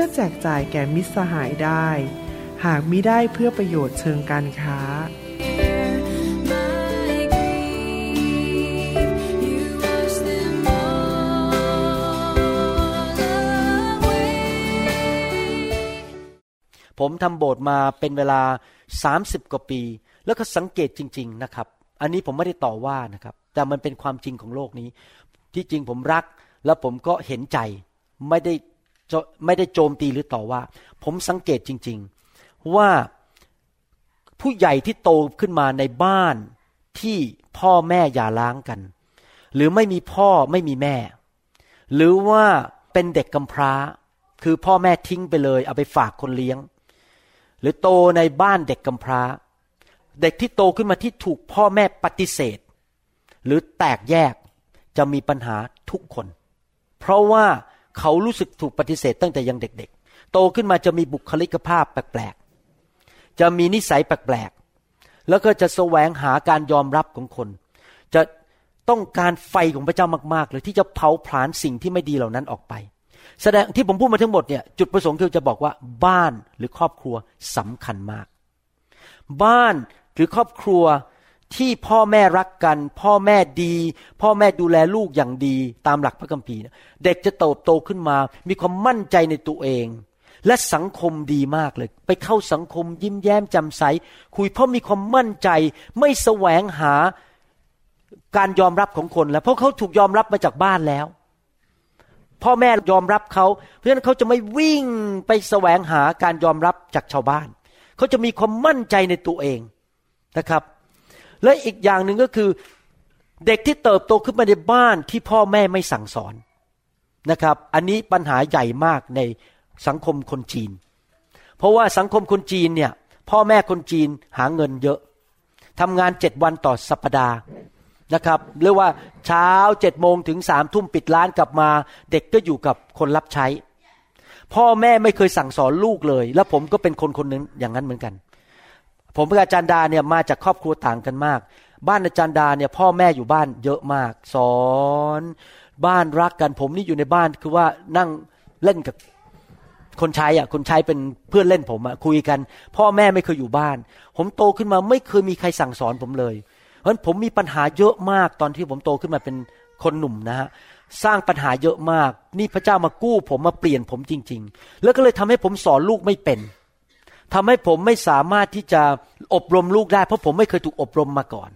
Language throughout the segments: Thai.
พื่อแจกจ่ายแก่มิตรสหายได้ หากมิได้เพื่อประโยชน์เชิงการค้า ผมทำโบสถ์มาเป็นเวลา 30 กว่าปี แล้วก็สังเกตจริง ๆนะครับ อันนี้ผมไม่ได้ต่อว่านะครับ แต่มันเป็นความจริงของโลกนี้ ที่จริงผมรักแล้วผมก็เห็นใจไม่ได้ ไม่ได้โจมตีหรือต่อว่า ผมสังเกตจริง ๆ ว่าผู้ใหญ่ที่โตขึ้นมาในบ้านที่พ่อแม่อย่าล้างกัน หรือไม่มีพ่อไม่มีแม่ หรือว่าเป็นเด็กกำพร้า คือพ่อแม่ทิ้งไปเลย เอาไปฝากคนเลี้ยง หรือโตในบ้านเด็กกำพร้า เด็กที่โตขึ้นมาที่ถูกพ่อแม่ปฏิเสธ หรือแตกแยกจะมีปัญหาทุกคน เพราะว่า เขารู้สึกถูกปฏิเสธตั้งแต่ยังเด็ก ๆ โตขึ้นมาจะมีบุคลิกภาพแปลกๆ จะมีนิสัยแปลกๆ แล้วก็จะแสวงหาการยอมรับของคน จะต้องการไฟของพระเจ้ามากๆเลยที่จะเผาผลาญสิ่งที่ไม่ดีเหล่านั้นออกไป แสดงที่ผมพูดมาทั้งหมดเนี่ยจุดประสงค์คือจะบอกว่าบ้านหรือครอบครัวสำคัญมาก บ้านหรือครอบครัว ที่พ่อแม่รักกัน พ่อแม่ดี พ่อแม่ดูแลลูกอย่างดีตามหลักพระคัมภีร์เด็กจะโตโตขึ้นมา มีความมั่นใจในตัวเอง และสังคมดีมากเลย ไปเข้าสังคมยิ้มแย้มแจ่มใส คุยเพราะมีความมั่นใจ ไม่แสวงหาการยอมรับของคนแล้วเพราะเขาถูกยอมรับมาจากบ้านแล้ว พ่อแม่ยอมรับเขา เพราะฉะนั้นเขาจะไม่วิ่งไปแสวงหาการยอมรับจากชาวบ้าน เขาจะมีความมั่นใจในตัวเองนะครับ และอีกอย่างหนึ่งก็คือเด็กที่เติบโตขึ้นมาในบ้านที่พ่อแม่ไม่สั่งสอนนะครับ อันนี้ปัญหาใหญ่มากในสังคมคนจีน เพราะว่าสังคมคนจีนเนี่ยพ่อแม่คนจีนหาเงินเยอะทำงานเจ็ดวันต่อสัปดาห์นะครับเรียกว่าเช้าเจ็ดโมงถึงสามทุ่มปิดร้านกลับมา เด็กก็อยู่กับคนรับใช้ พ่อแม่ไม่เคยสั่งสอนลูกเลย แล้วผมก็เป็นคนคนหนึ่งอย่างนั้นเหมือนกัน ผมกับอาจารย์ดาเนี่ยมาจากครอบครัวต่างกันมาก บ้านอาจารย์ดาเนี่ยพ่อแม่อยู่บ้านเยอะมาก สอน บ้านรักกัน ผมนี่อยู่ในบ้านคือว่านั่งเล่นกับคนใช้อะคนใช้เป็นเพื่อนเล่นผมอะคุยกัน พ่อแม่ไม่เคยอยู่บ้าน ผมโตขึ้นมาไม่เคยมีใครสั่งสอนผมเลยเพราะฉะนั้นผมมีปัญหาเยอะมากตอนที่ผมโตขึ้นมาเป็นคนหนุ่มนะฮะสร้างปัญหาเยอะมาก นี่พระเจ้ามากู้ผมมาเปลี่ยนผมจริง ๆ แล้วก็เลยทำให้ผมสอนลูกไม่เป็น ทำให้ผมไม่สามารถที่จะอบรมลูกได้ เพราะผมไม่เคยถูกอบรมมาก่อน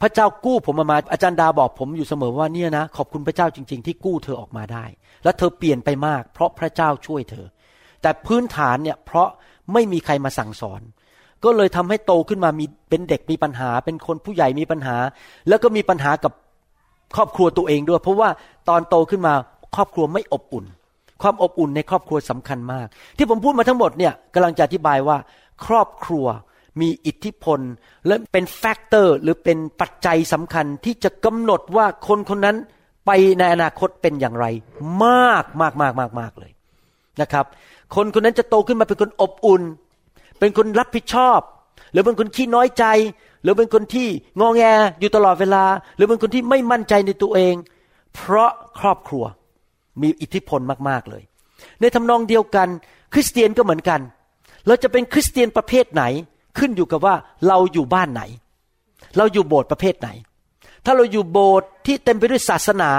พระเจ้ากู้ผมมามาอาจารย์ดาบอกผมอยู่เสมอว่าเนี่ยนะขอบคุณพระเจ้าจริง ๆ ที่กู้เธอออกมาได้ และเธอเปลี่ยนไปมาก เพราะพระเจ้าช่วยเธอ แต่พื้นฐานเนี่ยเพราะไม่มีใครมาสั่งสอน ก็เลยทำให้โตขึ้นมามีเป็นเด็กมีปัญหา เป็นคนผู้ใหญ่มีปัญหา แล้วก็มีปัญหากับครอบครัวตัวเองด้วย เพราะว่าตอนโตขึ้นมาครอบครัวไม่อบอุ่น ความอบอุ่นในครอบครัวสำคัญมาก ที่ผมพูดมาทั้งหมดเนี่ยกำลังจะอธิบายว่าครอบครัวมีอิทธิพล และเป็นแฟกเตอร์หรือเป็นปัจจัยสำคัญที่จะกำหนดว่าคนคนนั้นไปในอนาคตเป็นอย่างไร มากมากมากมากมากเลยนะครับ คนคนนั้นจะโตขึ้นมาเป็นคนอบอุ่น เป็นคนรับผิดชอบ หรือเป็นคนขี้น้อยใจ หรือเป็นคนที่งอแงอยู่ตลอดเวลา หรือเป็นคนที่ไม่มั่นใจในตัวเอง เพราะครอบครัว มีอิทธิพลมากๆเลย ในทำนองเดียวกัน คริสเตียนก็เหมือนกัน เราจะเป็นคริสเตียนประเภทไหนขึ้นอยู่กับว่าเราอยู่บ้านไหน เราอยู่โบสถ์ประเภทไหน ถ้าเราอยู่โบสถ์ที่เต็มไปด้วยศาสนา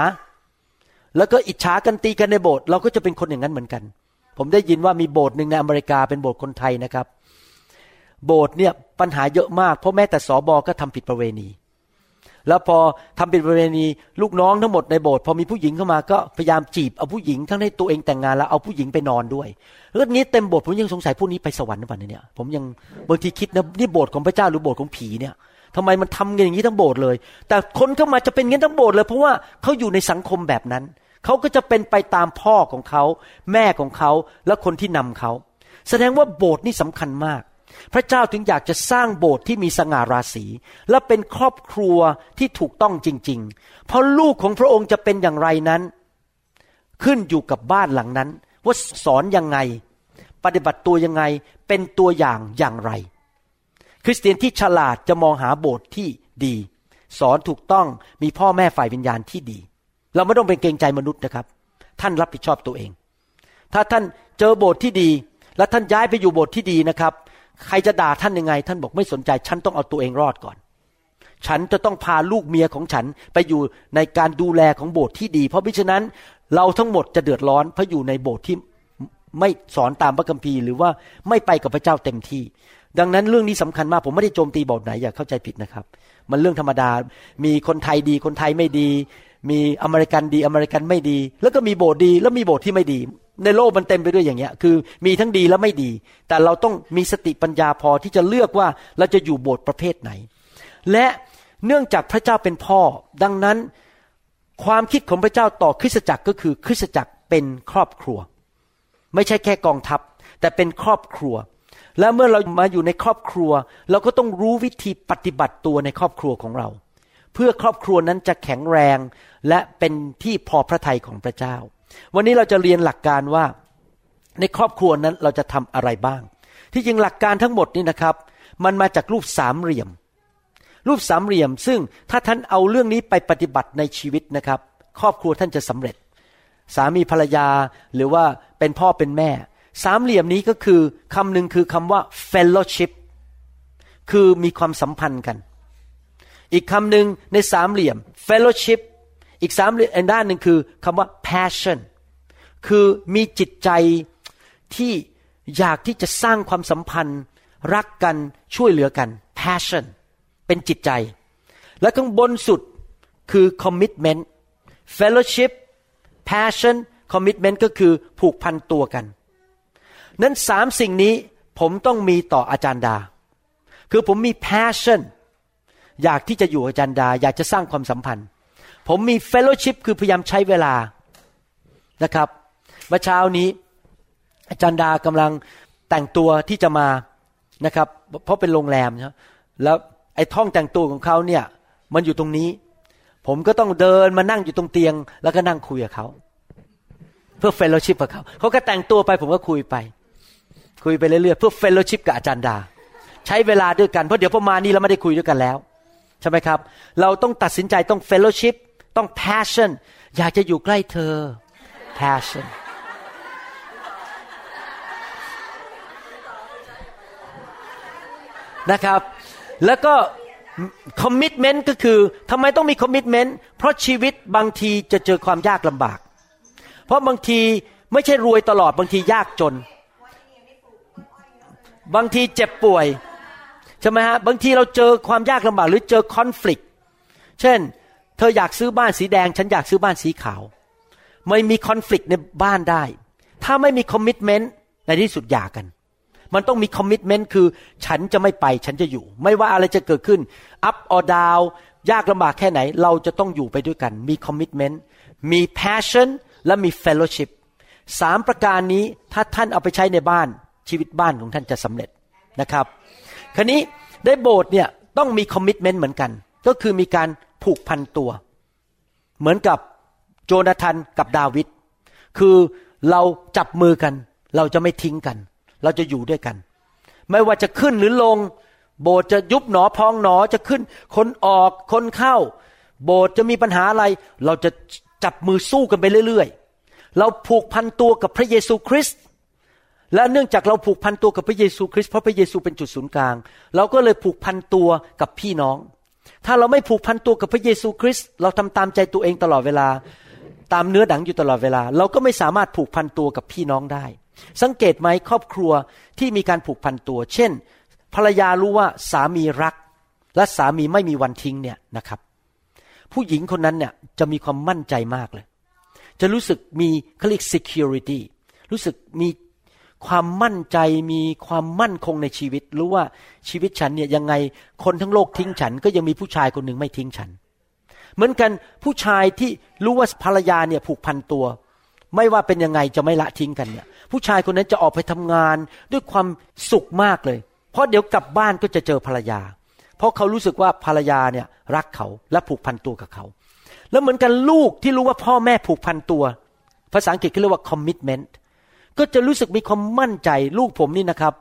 แล้วก็อิจฉากันตีกันในโบสถ์เราก็จะเป็นคนอย่างนั้นเหมือนกัน ผมได้ยินว่ามีโบสถ์หนึ่งในอเมริกาเป็นโบสถ์คนไทยนะครับ โบสถ์เนี่ยปัญหาเยอะมากเพราะแม้แต่สอบอก็ทำผิดประเวณี แล้วพอทำผิดประเวณีลูกน้องทั้งหมดในโบสถ์พอมีผู้หญิงเข้ามาก็พยายามจีบเอาผู้หญิงทั้งให้ตัวเองแต่งงานแล้วเอาผู้หญิงไปนอนด้วยแล้วนี้เต็มโบสถ์ผมยังสงสัยพวกนี้ไปสวรรค์หรือเปล่าเนี่ยผมยังบางทีคิดนะนี่โบสถ์ของพระเจ้าหรือโบสถ์ของผีเนี่ยทำไมมันทำกันอย่างนี้ทั้งโบสถ์เลย แต่คนเข้ามาจะเป็นอย่างนี้ทั้งโบสถ์เลย เพราะว่าเขาอยู่ในสังคมแบบนั้นเขาก็จะเป็นไปตามพ่อของเขา แม่ของเขาและคนที่นำเขา แสดงว่าโบสถ์นี่สำคัญมาก พระเจ้าถึงอยากจะสร้างโบสถ์ที่มีสง่าราศีและเป็นครอบครัวที่ถูกต้องจริง ๆ เพราะลูกของพระองค์จะเป็นอย่างไรนั้น ขึ้นอยู่กับบ้านหลังนั้น ว่าสอนยังไง ปฏิบัติตัวยังไงเป็นตัวอย่างอย่างไร คริสเตียนที่ฉลาดจะมองหาโบสถ์ที่ดี สอนถูกต้องมีพ่อแม่ฝ่ายวิญญาณที่ดี เราไม่ต้องเป็นเกรงใจมนุษย์นะครับ ท่านรับผิดชอบตัวเอง ถ้าท่านเจอโบสถ์ที่ดี แล้วท่านย้ายไปอยู่โบสถ์ที่ดีนะครับ ใครจะด่าท่านยังไง ท่านบอกไม่สนใจ ฉันต้องเอาตัวเองรอดก่อน ฉันจะต้องพาลูกเมียของฉันไปอยู่ในการดูแลของโบสถ์ที่ดี เพราะมิฉะนั้นเราทั้งหมดจะเดือดร้อนเพราะอยู่ในโบสถ์ที่ไม่สอนตามพระคัมภีร์หรือว่าไม่ไปกับพระเจ้าเต็มที่ ดังนั้นเรื่องนี้สำคัญมาก ผมไม่ได้โจมตีโบสถ์ไหนอย่าเข้าใจผิดนะครับ มันเรื่องธรรมดา มีคนไทยดีคนไทยไม่ดี มีอเมริกันดีอเมริกันไม่ดี แล้วก็มีโบสถ์ดี แล้วมีโบสถ์ที่ไม่ดี ในโลกมันเต็มไปด้วยอย่างเงี้ย คือมีทั้งดีและไม่ดี แต่เราต้องมีสติปัญญาพอที่จะเลือกว่าเราจะอยู่โบสถ์ประเภทไหน และเนื่องจากพระเจ้าเป็นพ่อ ดังนั้นความคิดของพระเจ้าต่อคริสตจักรก็คือคริสตจักรเป็นครอบครัว ไม่ใช่แค่กองทัพ แต่เป็นครอบครัว และเมื่อเรามาอยู่ในครอบครัว เราก็ต้องรู้วิธีปฏิบัติตัวในครอบครัวของเรา เพื่อครอบครัวนั้นจะแข็งแรงและเป็นที่พอพระทัยของพระเจ้า วันนี้เราจะเรียนหลักการว่าในครอบครัวนั้นเราจะทำอะไรบ้าง ที่จริงหลักการทั้งหมดนี่นะครับ มันมาจากรูปสามเหลี่ยม รูปสามเหลี่ยม ซึ่งถ้าท่านเอาเรื่องนี้ไปปฏิบัติในชีวิตนะครับ ครอบครัวท่านจะสำเร็จ สามีภรรยาหรือว่าเป็นพ่อเป็นแม่ สามเหลี่ยมนี้ก็คือคำหนึ่งคือคำว่า fellowship คือมีความสัมพันธ์กัน อีกคำหนึ่งในสามเหลี่ยม fellowship อีกสามหลี่ยมอีกด้านหนึ่งคือคำว่า passion คือมีจิตใจที่อยากที่จะสร้างความสัมพันธ์ รักกันช่วยเหลือกัน passion เป็นจิตใจ และข้างบนสุดคือ commitment fellowship passion commitment ก็คือผูกพันตัวกัน นั้นสามสิ่งนี้ผมต้องมีต่ออาจารย์ดา คือผมมี passion อยากที่จะอยู่อาจารย์ดา อยากจะสร้างความสัมพันธ์ ผมมี fellowship คือพยายามใช้เวลานะครับเมื่อเช้านี้ อาจารย์ดากำลังแต่งตัวที่จะมานะครับ เพราะเป็นโรงแรมนะแล้วไอ้ห้องแต่งตัวของเขาเนี่ยมันอยู่ตรงนี้ ผมก็ต้องเดินมานั่งอยู่ตรงเตียง แล้วก็นั่งคุยกับเขาเพื่อ fellowship กับเขาเขาก็แต่งตัวไปผมก็คุยไป คุยไปเรื่อยๆเพื่อ fellowship กับอาจารย์ดา ใช้เวลาด้วยกันเพราะเดี๋ยวพอมานี่เราไม่ได้คุยด้วยกันแล้ว ใช่ไหมครับ เราต้องตัดสินใจต้อง fellowship ต้อง passion อยากจะอยู่ใกล้เธอ passion นะครับ แล้วก็ commitment ก็คือทำไมต้องมี commitment เพราะชีวิตบางทีจะเจอความยากลำบาก เพราะบางทีไม่ใช่รวยตลอดบางทียากจน บางทีเจ็บป่วยใช่ไหมฮะบางทีเราเจอความยากลำบากหรือเจอคอน FLICT เช่น เธออยากซื้อบ้านสีแดง ฉันอยากซื้อบ้านสีขาว ไม่มีคอน FLICT ในบ้านได้ ถ้าไม่มีคอมมิชเมนต์ในที่สุดหย่ากัน มันต้องมีคอมมิชเมนต์คือ ฉันจะไม่ไปฉันจะอยู่ ไม่ว่าอะไรจะเกิดขึ้น up or down ยากลำบากแค่ไหน เราจะต้องอยู่ไปด้วยกัน มีคอมมิชเมนต์มี passion และมี fellowship สามประการนี้ถ้าท่านเอาไปใช้ในบ้านชีวิตบ้านของท่านจะสำเร็จนะครับ คราวนี้ได้โบสถ์เนี่ยต้องมีคอมมิชเมนต์เหมือนกัน ก็คือมีการ ผูกพันตัว เหมือนกับโจนาธานกับดาวิดคือเราจับมือกัน เราจะไม่ทิ้งกัน เราจะอยู่ด้วยกัน ไม่ว่าจะขึ้นหรือลง โบสถ์จะยุบหนอพองหนอจะขึ้น คนออกคนเข้า โบสถ์จะมีปัญหาอะไร เราจะจับมือสู้กันไปเรื่อยๆ เราผูกพันตัวกับพระเยซูคริสต์และเนื่องจากเราผูกพันตัวกับพระเยซูคริสต์เพราะพระเยซูเป็นจุดศูนย์กลาง เราก็เลยผูกพันตัวกับพี่น้อง ถ้าเราไม่ผูกพันตัวกับพระเยซูคริสต์เราทำตามใจตัวเองตลอดเวลา ตามเนื้อหนังอยู่ตลอดเวลา เราก็ไม่สามารถผูกพันตัวกับพี่น้องได้ สังเกตไหมครอบครัวที่มีการผูกพันตัว เช่น ภรรยารู้ว่าสามีรัก และสามีไม่มีวันทิ้งเนี่ยนะครับ ผู้หญิงคนนั้นเนี่ยจะมีความมั่นใจมากเลย จะรู้สึกมีเขาเรียก security รู้สึกมี ความมั่นใจมีความมั่นคงในชีวิต รู้ว่าชีวิตฉันเนี่ยยังไงคนทั้งโลกทิ้งฉัน ก็ยังมีผู้ชายคนหนึ่งไม่ทิ้งฉัน เหมือนกันผู้ชายที่รู้ว่าภรรยาเนี่ยผูกพันตัว ไม่ว่าเป็นยังไงจะไม่ละทิ้งกันเนี่ย ผู้ชายคนนั้นจะออกไปทำงานด้วยความสุขมากเลย เพราะเดี๋ยวกลับบ้านก็จะเจอภรรยา เพราะเขารู้สึกว่าภรรยาเนี่ยรักเขาและผูกพันตัวกับเขา แล้วเหมือนกันลูกที่รู้ว่าพ่อแม่ผูกพันตัว ภาษาอังกฤษเขาเรียกว่า commitment ก็จะรู้สึกมีความมั่นใจลูกผมนี่นะครับ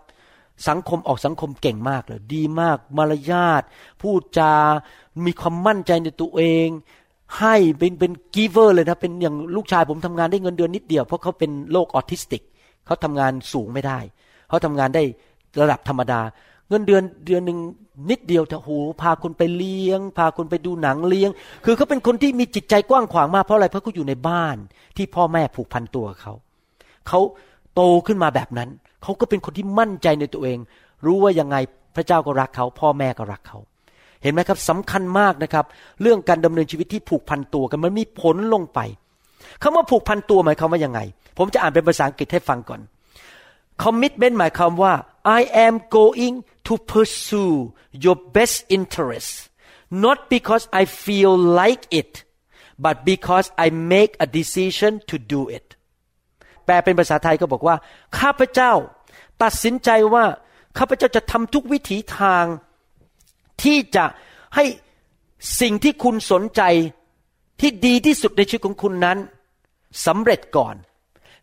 สังคมออกสังคมเก่งมากเลยดีมาก มารยาทพูดจา มีความมั่นใจในตัวเอง ให้เป็นเป็นกีเวอร์เลยนะเป็นอย่างลูกชายผมทำงานได้เงินเดือนนิดเดียว เพราะเขาเป็นโรคออทิสติกเขาทำงานสูงไม่ได้เขาทำงานได้ระดับธรรมดา เงินเดือนเดือนหนึ่งนิดเดียวแต่โหพาคนไปเลี้ยง พาคนไปดูหนังเลี้ยง คือเขาเป็นคนที่มีจิตใจกว้างขวางมากเพราะอะไรเพราะเขาอยู่ในบ้าน ที่พ่อแม่ผูกพันตัวเขา เขาโตขึ้นมาแบบนั้น เขาก็เป็นคนที่มั่นใจในตัวเอง รู้ว่ายังไงพระเจ้าก็รักเขา พ่อแม่ก็รักเขา เห็นไหมครับสำคัญมากนะครับ เรื่องการดำเนินชีวิตที่ผูกพันตัวกันมันมีผลลงไปคำว่าผูกพันตัวหมายความว่ายังไง ผมจะอ่านเป็นภาษาอังกฤษให้ฟังก่อน commitment หมายความว่า I am going to pursue your best interest not because I feel like it but because I make a decision to do it แปลเป็นภาษาไทยก็บอกว่า ข้าพเจ้า ตัดสินใจว่าข้าพเจ้าจะทำทุกวิถีทาง ที่จะให้สิ่งที่คุณสนใจที่ดีที่สุดในชีวิตของคุณนั้นสำเร็จก่อน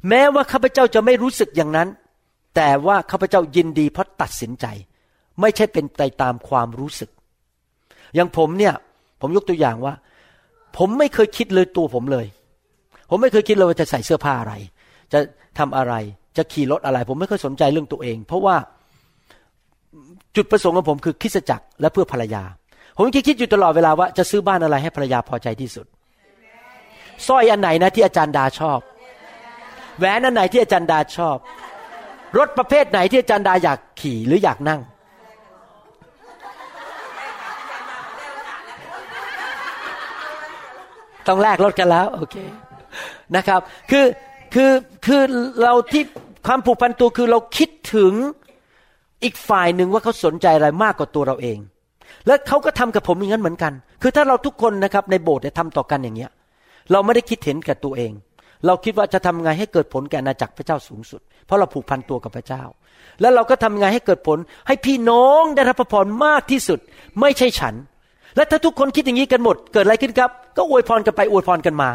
แม้ว่าข้าพเจ้าจะไม่รู้สึกอย่างนั้น แต่ว่าข้าพเจ้ายินดีเพราะตัดสินใจ ไม่ใช่เป็นไปตามความรู้สึก อย่างผมเนี่ย ผมยกตัวอย่างว่า ผมไม่เคยคิดเลยตัวผมเลย ผมไม่เคยคิดเลยว่าจะใส่เสื้อผ้าอะไร จะทำอะไร จะขี่รถอะไร ผมไม่เคยสนใจเรื่องตัวเอง เพราะว่าจุดประสงค์ของผมคือคริดจักรและเพื่อภรรยา ผมคิดคิดอยู่ตลอดเวลาว่าจะซื้อบ้านอะไรให้ภรรยาพอใจที่สุดสร้อยอันไหนนะที่อาจารย์ดาชอบ แหวนอันไหนที่อาจารย์ดาชอบ รถประเภทไหนที่อาจารย์ดาอยากขี่หรืออยากนั่งต้องแลกรถกันแล้ว โอเคนะครับ คือ คือคือเราที่ความผูกพันตัวคือเราคิดถึงอีกฝ่ายหนึ่งว่าเขาสนใจอะไรมากกว่าตัวเราเอง และเขาก็ทำกับผมอย่างนั้นเหมือนกัน คือถ้าเราทุกคนนะครับในโบสถ์เนี่ยทำต่อกันอย่างเงี้ย เราไม่ได้คิดเห็นแก่ตัวเอง เราคิดว่าจะทำไงให้เกิดผลแก่อาณาจักรพระเจ้าสูงสุด เพราะเราผูกพันตัวกับพระเจ้า แล้วเราก็ทำไงให้เกิดผลให้พี่น้องได้รับพระพรมากที่สุด ไม่ใช่ฉัน และถ้าทุกคนคิดอย่างนี้กันหมด เกิดอะไรขึ้นครับ ก็อวยพรกันไปอวยพรกันมา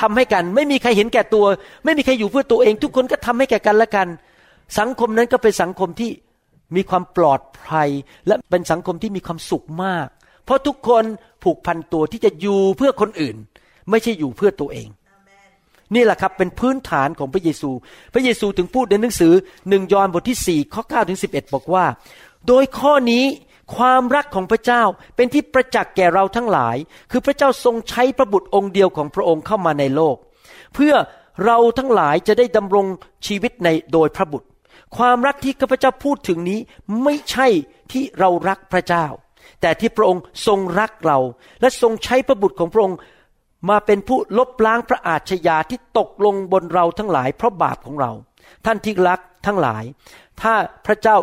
ทำให้กัน ไม่มีใครเห็นแก่ตัว ไม่มีใครอยู่เพื่อตัวเอง ทุกคนก็ทำให้แก่กันและกัน สังคมนั้นก็เป็นสังคมที่มีความปลอดภัย และเป็นสังคมที่มีความสุขมาก เพราะทุกคนผูกพันตัวที่จะอยู่เพื่อคนอื่น ไม่ใช่อยู่เพื่อตัวเอง นี่แหละครับเป็นพื้นฐานของพระเยซู พระเยซูถึงพูดในหนังสือหนึ่งยอห์นบทที่4ข้อ9ถึง11บอกว่า โดยข้อนี้ ความรักของพระเจ้าเป็นที่ประจักษ์แก่เราทั้งหลาย คือพระเจ้าทรงใช้พระบุตรองค์เดียวของพระองค์เข้ามาในโลก เพื่อเราทั้งหลายจะได้ดำรงชีวิตในโดยพระบุตร ความรักที่ข้าพเจ้าพูดถึงนี้ไม่ใช่ที่เรารักพระเจ้า แต่ที่พระองค์ทรงรักเรา และทรงใช้พระบุตรของพระองค์มาเป็นผู้ลบล้างพระอาชญาที่ตกลงบนเราทั้งหลายเพราะบาปของเรา ท่านที่รักทั้งหลาย ถ้าพระเจ้า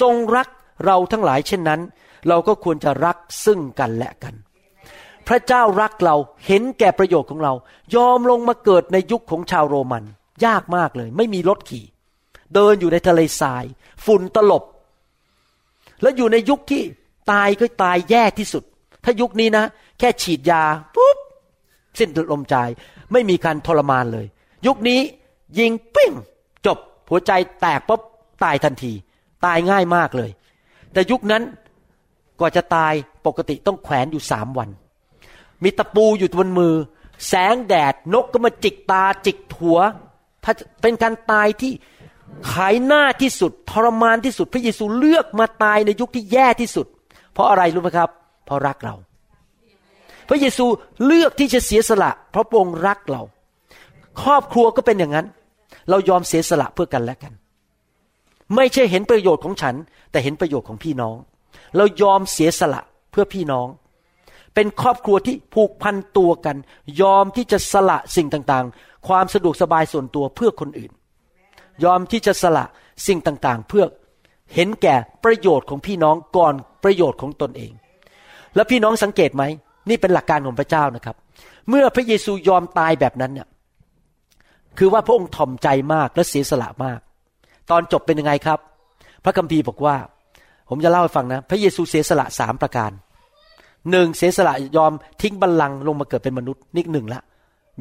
ทรงรัก เราทั้งหลายเช่นนั้น เราก็ควรจะรักซึ่งกันและกัน พระเจ้ารักเราเห็นแก่ประโยชน์ของเรา ยอมลงมาเกิดในยุคของชาวโรมัน ยากมากเลย ไม่มีรถขี่ เดินอยู่ในทะเลทราย ฝุ่นตลบ แล้วอยู่ในยุคที่ตายก็ตายแย่ที่สุด ถ้ายุคนี้นะ แค่ฉีดยาปุ๊บสิ้นลมใจไม่มีการทรมานเลย ยุคนี้ยิงปิ้งจบหัวใจแตกปุ๊บตายทันที ตายง่ายมากเลย แต่ยุคนั้นกว่าจะตายปกติต้องแขวนอยู่สามวัน มีตะปูอยู่บนมือ แสงแดดนกก็มาจิกตาจิกหัวถ้าเป็นการตายที่ขายหน้าที่สุดทรมานที่สุด พระเยซูเลือกมาตายในยุคที่แย่ที่สุด เพราะอะไรรู้ไหมครับ เพราะรักเรา พระเยซูเลือกที่จะเสียสละ เพราะพระองค์รักเรา ครอบครัวก็เป็นอย่างนั้น เรายอมเสียสละเพื่อกันและกัน ไม่ใช่เห็นประโยชน์ของฉัน แต่เห็นประโยชน์ของพี่น้อง เรายอมเสียสละเพื่อพี่น้อง เป็นครอบครัวที่ผูกพันตัวกัน ยอมที่จะสละสิ่งต่างๆ ความสะดวกสบายส่วนตัวเพื่อคนอื่น ยอมที่จะสละสิ่งต่างๆ เพื่อเห็นแก่ประโยชน์ของพี่น้องก่อนประโยชน์ของตนเอง แล้วพี่น้องสังเกตไหมนี่เป็นหลักการของพระเจ้านะครับ เมื่อพระเยซูยอมตายแบบนั้นเนี่ยคือว่าพระองค์ถ่อมใจมากและเสียสละมาก ตอนจบเป็นยังไงครับ พระคัมภีร์บอกว่า ผมจะเล่าให้ฟังนะ พระเยซูเสียสละสามประการหนึ่งเสียสละยอมทิ้งบัลลังก์ลงมาเกิดเป็นมนุษย์นี่หนึ่งละ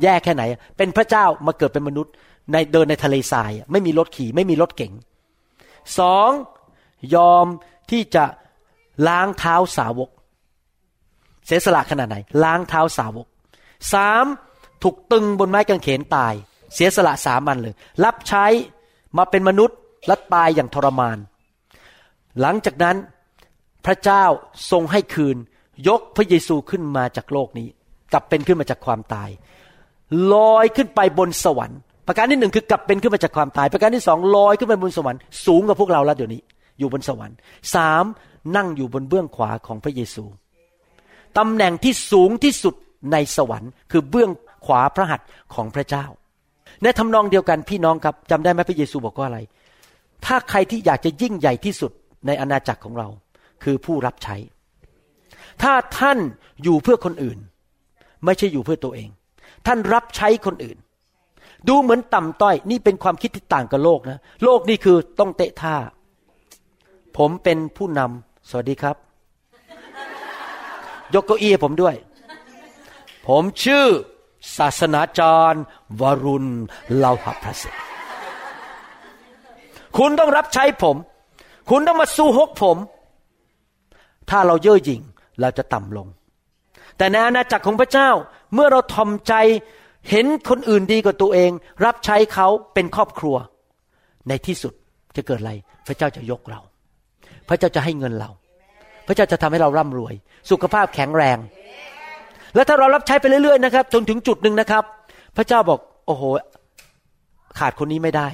แย่แค่ไหน เป็นพระเจ้ามาเกิดเป็นมนุษย์ ในเดินในทะเลทราย ไม่มีรถขี่ไม่มีรถเก๋งสองยอมที่จะล้างเท้าสาวก เสียสละขนาดไหน ล้างเท้าสาวกสามถูกตึงบนไม้กางเขนตาย เสียสละสามันเลย รับใช้ มาเป็นมนุษย์และตายอย่างทรมาน หลังจากนั้นพระเจ้าทรงให้คืน ยกพระเยซูขึ้นมาจากโลกนี้ กลับเป็นขึ้นมาจากความตาย ลอยขึ้นไปบนสวรรค์ ประการที่หนึ่งคือกลับเป็นขึ้นมาจากความตาย ประการที่สองลอยขึ้นไปบนสวรรค์สูงกว่าพวกเราแล้วเดี๋ยวนี้ อยู่บนสวรรค์สามนั่งอยู่บนเบื้องขวาของพระเยซูตำแหน่งที่สูงที่สุดในสวรรค์ คือเบื้องขวาพระหัตถ์ของพระเจ้า ในทำนองเดียวกันพี่น้องครับจำได้ไหมพระเยซูบอกว่าอะไร ถ้าใครที่อยากจะยิ่งใหญ่ที่สุดในอาณาจักรของเรา คือผู้รับใช้ ถ้าท่านอยู่เพื่อคนอื่น ไม่ใช่อยู่เพื่อตัวเอง ท่านรับใช้คนอื่น ดูเหมือนต่ำต้อย นี่เป็นความคิดที่ต่างกับโลกนะ โลกนี่คือต้องเตะท่า ผมเป็นผู้นำสวัสดีครับ ยกเก้าอี้ผมด้วย ผมชื่อศาสนาจารย์ วรุณเลาหะพระสิทธิ์คุณต้องรับใช้ผม คุณต้องมาสู้ฮกผม ถ้าเราเย่อหยิ่งเราจะต่ำลง แต่ในอาณาจักรของพระเจ้าเมื่อเราทอมใจเห็นคนอื่นดีกว่าตัวเอง รับใช้เขาเป็นครอบครัว ในที่สุดจะเกิดอะไร พระเจ้าจะยกเรา พระเจ้าจะให้เงินเรา พระเจ้าจะทำให้เราร่ำรวย สุขภาพแข็งแรง แล้วถ้าเรารับใช้ไปเรื่อยๆนะครับจนถึงจุดหนึ่งนะครับ พระเจ้าบอก โอ้โห ขาดคนนี้ไม่ได้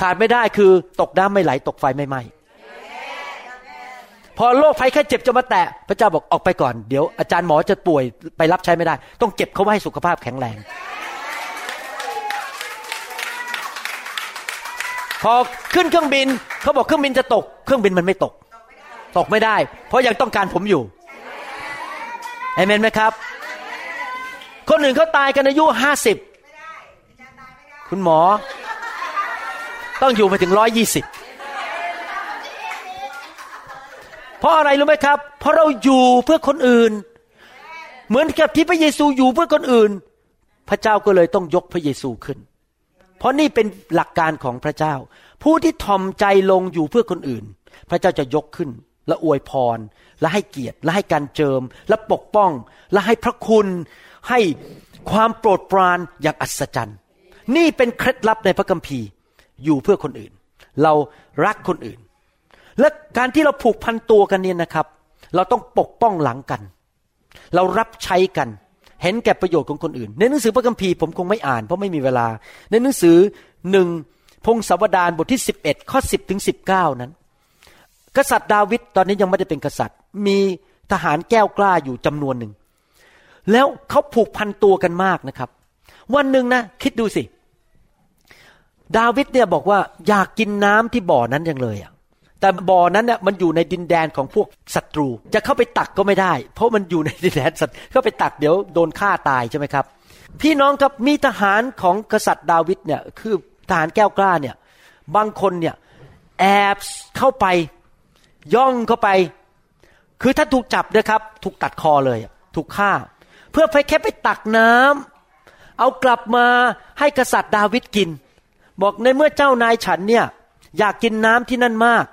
ขาดไม่ได้คือตกน้ำไม่ไหล ตกไฟไม่ไหม้พอโรคภัยแค่เจ็บจะมาแตะ พระเจ้าบอกออกไปก่อน เดี๋ยวอาจารย์หมอจะป่วยไปรับใช้ไม่ได้ ต้องเก็บเขาไว้ให้สุขภาพแข็งแรง พอขึ้นเครื่องบินเขาบอกเครื่องบินจะตก เครื่องบินมันไม่ตก ตกไม่ได้ เพราะยังต้องการผมอยู่เอเมนไหมครับ คนหนึ่งเขาตายกันอายุห้าสิบคุณหมอ ต้องอยู่ไปถึงร้อยยี่สิบเพราะอะไรรู้ไหมครับ เพราะเราอยู่เพื่อคนอื่น เหมือนกับที่พระเยซูอยู่เพื่อคนอื่น พระเจ้าก็เลยต้องยกพระเยซูขึ้น เพราะนี่เป็นหลักการของพระเจ้า ผู้ที่ทอมใจลงอยู่เพื่อคนอื่น พระเจ้าจะยกขึ้นและอวยพร และให้เกียรติ และให้การเจิม และปกป้อง และให้พระคุณ ให้ความโปรดปรานอย่างอัศจรรย์ นี่เป็นเคล็ดลับในพระคัมภีร์อยู่เพื่อคนอื่น เรารักคนอื่น และการที่เราผูกพันตัวกันเนี่ยนะครับ เราต้องปกป้องหลังกัน เรารับใช้กัน เห็นแก่ประโยชน์ของคนอื่น ในหนังสือพระคัมภีร์ผมคงไม่อ่านเพราะไม่มีเวลา ในหนังสือหนึ่งพงศาวดารบทที่ 11 ข้อ 10 ถึง 19 นั้น กษัตริย์ดาวิดตอนนี้ยังไม่ได้เป็นกษัตริย์ มีทหารแก้วกล้าอยู่จำนวนหนึ่ง แล้วเขาผูกพันตัวกันมากนะครับ วันหนึ่งนะ คิดดูสิ ดาวิดเนี่ยบอกว่าอยากกินน้ำที่บ่อนั้นยังเลยอะแต่บ่อนั้นเนี่ยมันอยู่ในดินแดนของพวกศัตรู จะเข้าไปตักก็ไม่ได้ เพราะมันอยู่ในดินแดนศัตรูเข้าไปตักเดี๋ยวโดนฆ่าตายใช่ไหมครับ พี่น้องครับมีทหารของกษัตริย์ดาวิดเนี่ยคือทหารแก้วกล้าเนี่ยบางคนเนี่ยแอบเข้าไปย่องเข้าไป คือถ้าถูกจับนะครับ ถูกตัดคอเลย ถูกฆ่า เพื่อไปแค่ไปตักน้ำเอากลับมาให้กษัตริย์ดาวิดกิน บอกในเมื่อเจ้านายฉันเนี่ยอยากกินน้ำที่นั่นมาก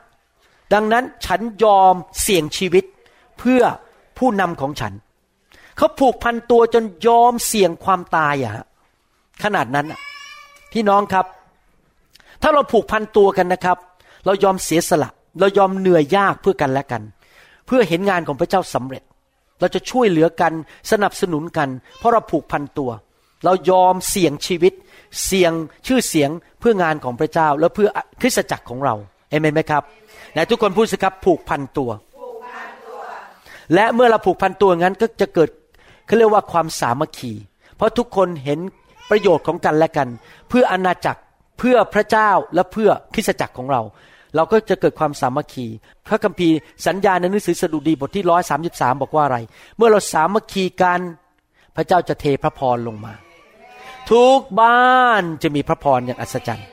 ดังนั้นฉันยอมเสี่ยงชีวิตเพื่อผู้นำของฉัน เขาผูกพันตัวจนยอมเสี่ยงความตายอะขนาดนั้นพี่น้องครับ ถ้าเราผูกพันตัวกันนะครับ เรายอมเสียสละ เรายอมเหนื่อยยากเพื่อกันและกัน เพื่อเห็นงานของพระเจ้าสำเร็จ เราจะช่วยเหลือกันสนับสนุนกัน เพราะเราผูกพันตัว เรายอมเสี่ยงชีวิต เสี่ยงชื่อเสียงเพื่องานของพระเจ้า และเพื่อคริสตจักรของเราเอเมนไหมครับไหนทุกคนพูดสิครับผูกพันตัว และเมื่อเราผูกพันตัวงั้นก็จะเกิดเขาเรียกว่าความสามัคคี เพราะทุกคนเห็นประโยชน์ของกันและกัน เพื่ออาณาจักรเพื่อพระเจ้าและเพื่อคริสตจักรของเรา เราก็จะเกิดความสามัคคี พระคัมภีร์สัญญาในหนังสือสดุดีบทที่ร้อยสาบอกว่าอะไร เมื่อเราสามัคคีกัน พระเจ้าจะเทพระพรลงมา ทุกบ้านจะมีพระพรอย่างอัศจรรย์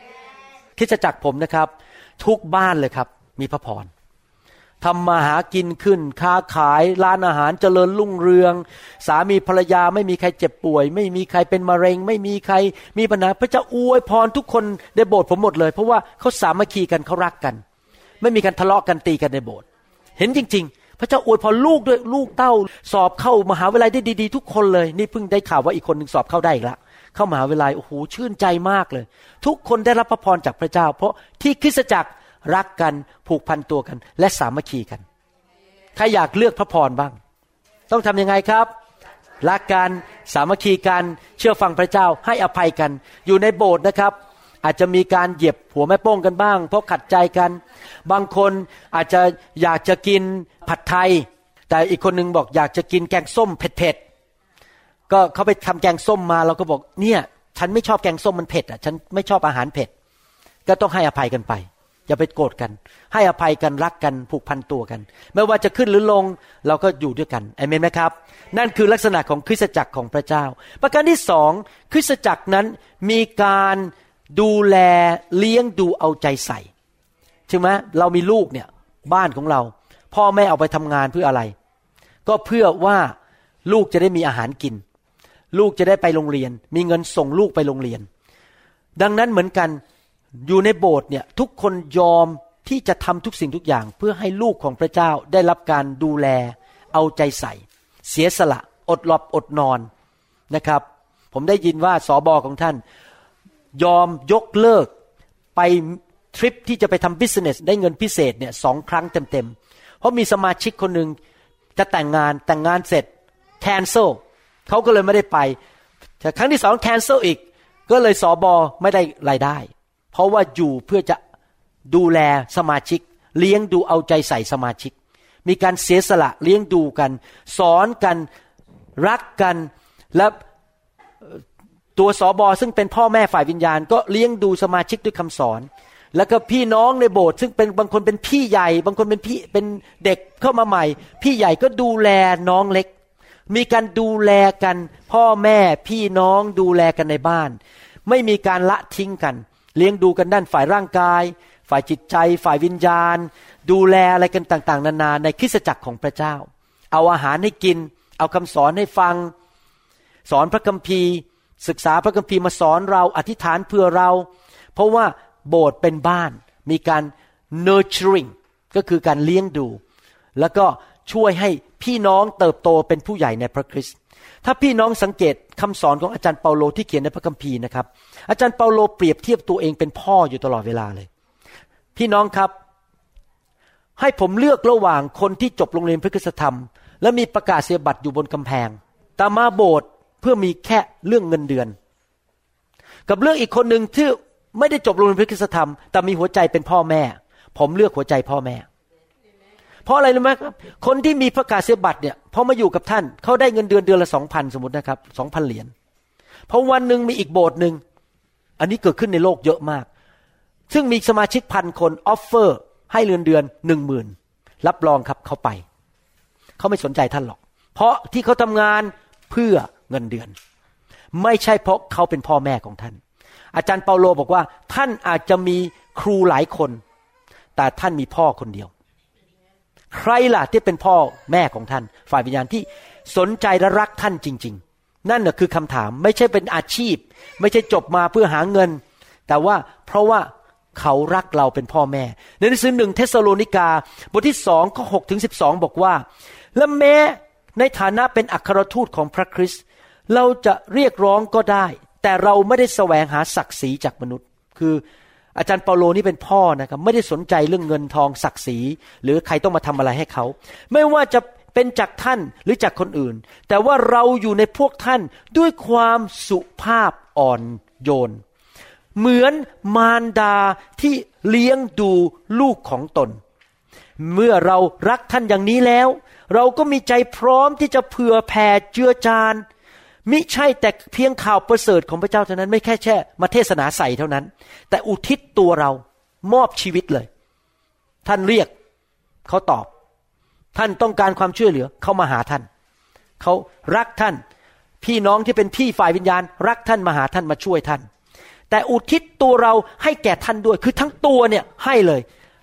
คิดจักผมนะครับ ทุกบ้านเลยครับ มีพระพร ทำมาหากินขึ้น ค้าขายร้านอาหารเจริญรุ่งเรือง สามีภรรยาไม่มีใครเจ็บป่วย ไม่มีใครเป็นมะเร็ง ไม่มีใครมีปัญหาพระเจ้าอวยพรทุกคนในโบสถ์ผมหมดเลย เพราะว่าเขาสามัคคีกันเขารักกัน ไม่มีการทะเลาะกันตีกันในโบสถ์เห็นจริง ๆ พระเจ้าอวยพรลูกด้วยลูกเต้า สอบเข้ามหาวิทยาลัยได้ดี ๆ ทุกคนเลย นี่เพิ่งได้ข่าวว่าอีกคนหนึ่งสอบเข้าได้อีกล้วเข้ามหาวิทยาลัยโอ้โหชื่นใจมากเลย ทุกคนได้รับพระพรจากพระเจ้า เพราะที่คริสตจักร รักกันผูกพันตัวกัน และสามัคคีกัน ใครอยากเลือกพระพรบ้าง ต้องทำยังไงครับ รักกันสามัคคีกัน เชื่อฟังพระเจ้าให้อภัยกัน อยู่ในโบสถ์นะครับ อาจจะมีการเหยียบหัวแม่โป้งกันบ้าง เพราะขัดใจกัน บางคนอาจจะอยากจะกินผัดไทย แต่อีกคนนึงบอกอยากจะกินแกงส้มเผ็ดๆก็เขาไปทำแกงส้มมาเราก็บอกเนี่ยฉันไม่ชอบแกงส้มมันเผ็ดอะฉันไม่ชอบอาหารเผ็ด ก็ต้องให้อภัยกันไป อย่าไปโกรธกัน ให้อภัยกันรักกันผูกพันตัวกัน ไม่ว่าจะขึ้นหรือลงเราก็อยู่ด้วยกันเอเมนไหมครับ นั่นคือลักษณะของคริสตจักรของพระเจ้า ประการที่สองคริสตจักรนั้นมีการดูแลเลี้ยงดูเอาใจใส่ใช่ไหมเรามีลูกเนี่ยบ้านของเรา พ่อแม่เอาไปทำงานเพื่ออะไร ก็เพื่อว่าลูกจะได้มีอาหารกิน ลูกจะได้ไปโรงเรียน มีเงินส่งลูกไปโรงเรียน ดังนั้นเหมือนกัน อยู่ในโบสถ์เนี่ยทุกคนยอมที่จะทำทุกสิ่งทุกอย่าง เพื่อให้ลูกของพระเจ้าได้รับการดูแล เอาใจใส่ เสียสละอดหลับอดนอนนะครับ ผมได้ยินว่าสอบอของท่าน ยอมยกเลิกไปทริปที่จะไปทำบิสเนสได้เงินพิเศษเนี่ยสองครั้งเต็มๆ เพราะมีสมาชิกคนหนึ่งจะแต่งงานแต่งงานเสร็จแคนเซิลเขาก็เลยไม่ได้ไปแต่ครั้งที่สองแคนเซิลอีก ก็เลยสอบอไม่ได้รายได้ เพราะว่าอยู่เพื่อจะดูแลสมาชิก เลี้ยงดูเอาใจใส่สมาชิก มีการเสียสละเลี้ยงดูกัน สอนกันรักกันและตัวสอบอซึ่งเป็นพ่อแม่ฝ่ายวิญญาณ ก็เลี้ยงดูสมาชิกด้วยคำสอน แล้วก็พี่น้องในโบสถ์ซึ่งเป็นบางคนเป็นพี่ใหญ่ บางคนเป็นพี่เป็นเด็กเข้ามาใหม่ พี่ใหญ่ก็ดูแลน้องเล็ก มีการดูแลกัน พ่อแม่พี่น้องดูแลกันในบ้าน ไม่มีการละทิ้งกัน เลี้ยงดูกันด้านฝ่ายร่างกาย ฝ่ายจิตใจ ฝ่ายวิญญาณ ดูแลอะไรกันต่าง ๆ นานาในคริสตจักรของพระเจ้า เอาอาหารให้กิน เอาคำสอนให้ฟัง สอนพระคัมภีร์ ศึกษาพระคัมภีร์มาสอนเราอธิษฐานเพื่อเรา เพราะว่าโบสถ์เป็นบ้านมีการ nurturing ก็คือการเลี้ยงดู แล้วก็ช่วยให้พี่น้องเติบโตเป็นผู้ใหญ่ในพระคริสต์ ถ้าพี่น้องสังเกตคำสอนของอาจารย์เปาโลที่เขียนในพระคัมภีร์นะครับ อาจารย์เปาโลเปรียบเทียบตัวเองเป็นพ่ออยู่ตลอดเวลาเลย พี่น้องครับ ให้ผมเลือกระหว่างคนที่จบโรงเรียนพระคุณธรรม และมีประกาศเสียบัตรอยู่บนกำแพงแต่มาโบสถ์เพื่อมีแค่เรื่องเงินเดือน กับเรื่องอีกคนหนึ่งที่ไม่ได้จบโรงเรียนพระคุณธรรม แต่มีหัวใจเป็นพ่อแม่ ผมเลือกหัวใจพ่อแม่ เพราะอะไรรู้ไหมครับ คนที่มีประกาศเสบัตรเนี่ยพอมาอยู่กับท่านเขาได้เงินเดือนเดือนละสองพันสมมตินะครับสองพันเหรียญพอวันหนึ่งมีอีกโบสถ์หนึ่งอันนี้เกิดขึ้นในโลกเยอะมาก ซึ่งมีสมาชิกพันคนออฟเฟอร์ ให้เดือนเดือนหนึ่งหมื่นรับรองครับเขาไปเขาไม่สนใจท่านหรอก เพราะที่เขาทำงานเพื่อเงินเดือน ไม่ใช่เพราะเขาเป็นพ่อแม่ของท่าน อาจารย์เปาโลบอกว่า ท่านอาจจะมีครูหลายคน แต่ท่านมีพ่อคนเดียว ใครล่ะที่เป็นพ่อแม่ของท่าน ฝ่ายวิญญาณที่สนใจและรักท่านจริง ๆ นั่นแหะคือคำถามไม่ใช่เป็นอาชีพ ไม่ใช่จบมาเพื่อหาเงิน แต่ว่าเพราะว่าเขารักเราเป็นพ่อแม่ ในหนังสือหนึ่งเทสโลนิกา บทที่สองข้อหกถึงสิบสองบอกว่า และแม้ในฐานะเป็นอัครทูตของพระคริสต์เราจะเรียกร้องก็ได้ แต่เราไม่ได้แสวงหาศักดิ์ศรีจากมนุษย์ คือ อาจารย์เปาโลนี่เป็นพ่อนะครับไม่ได้สนใจเรื่องเงินทองศักดิ์ศรี หรือใครต้องมาทำอะไรให้เขา ไม่ว่าจะเป็นจากท่านหรือจากคนอื่น แต่ว่าเราอยู่ในพวกท่านด้วยความสุภาพอ่อนโยน เหมือนมารดาที่เลี้ยงดูลูกของตน เมื่อเรารักท่านอย่างนี้แล้ว เราก็มีใจพร้อมที่จะเผื่อแผ่เจือจาน มิใช่แต่เพียงข่าวประเสริฐของพระเจ้าเท่านั้น ไม่แค่แค่มาเทศนาใส่เท่านั้น แต่อุทิศตัวเรามอบชีวิตเลย ท่านเรียกเขาตอบ ท่านต้องการความช่วยเหลือเขามาหาท่าน เขารักท่าน พี่น้องที่เป็นพี่ฝ่ายวิญญาณ รักท่านมาหาท่านมาช่วยท่าน แต่อุทิศตัวเราให้แก่ท่านด้วยคือทั้งตัวเนี่ยให้เลย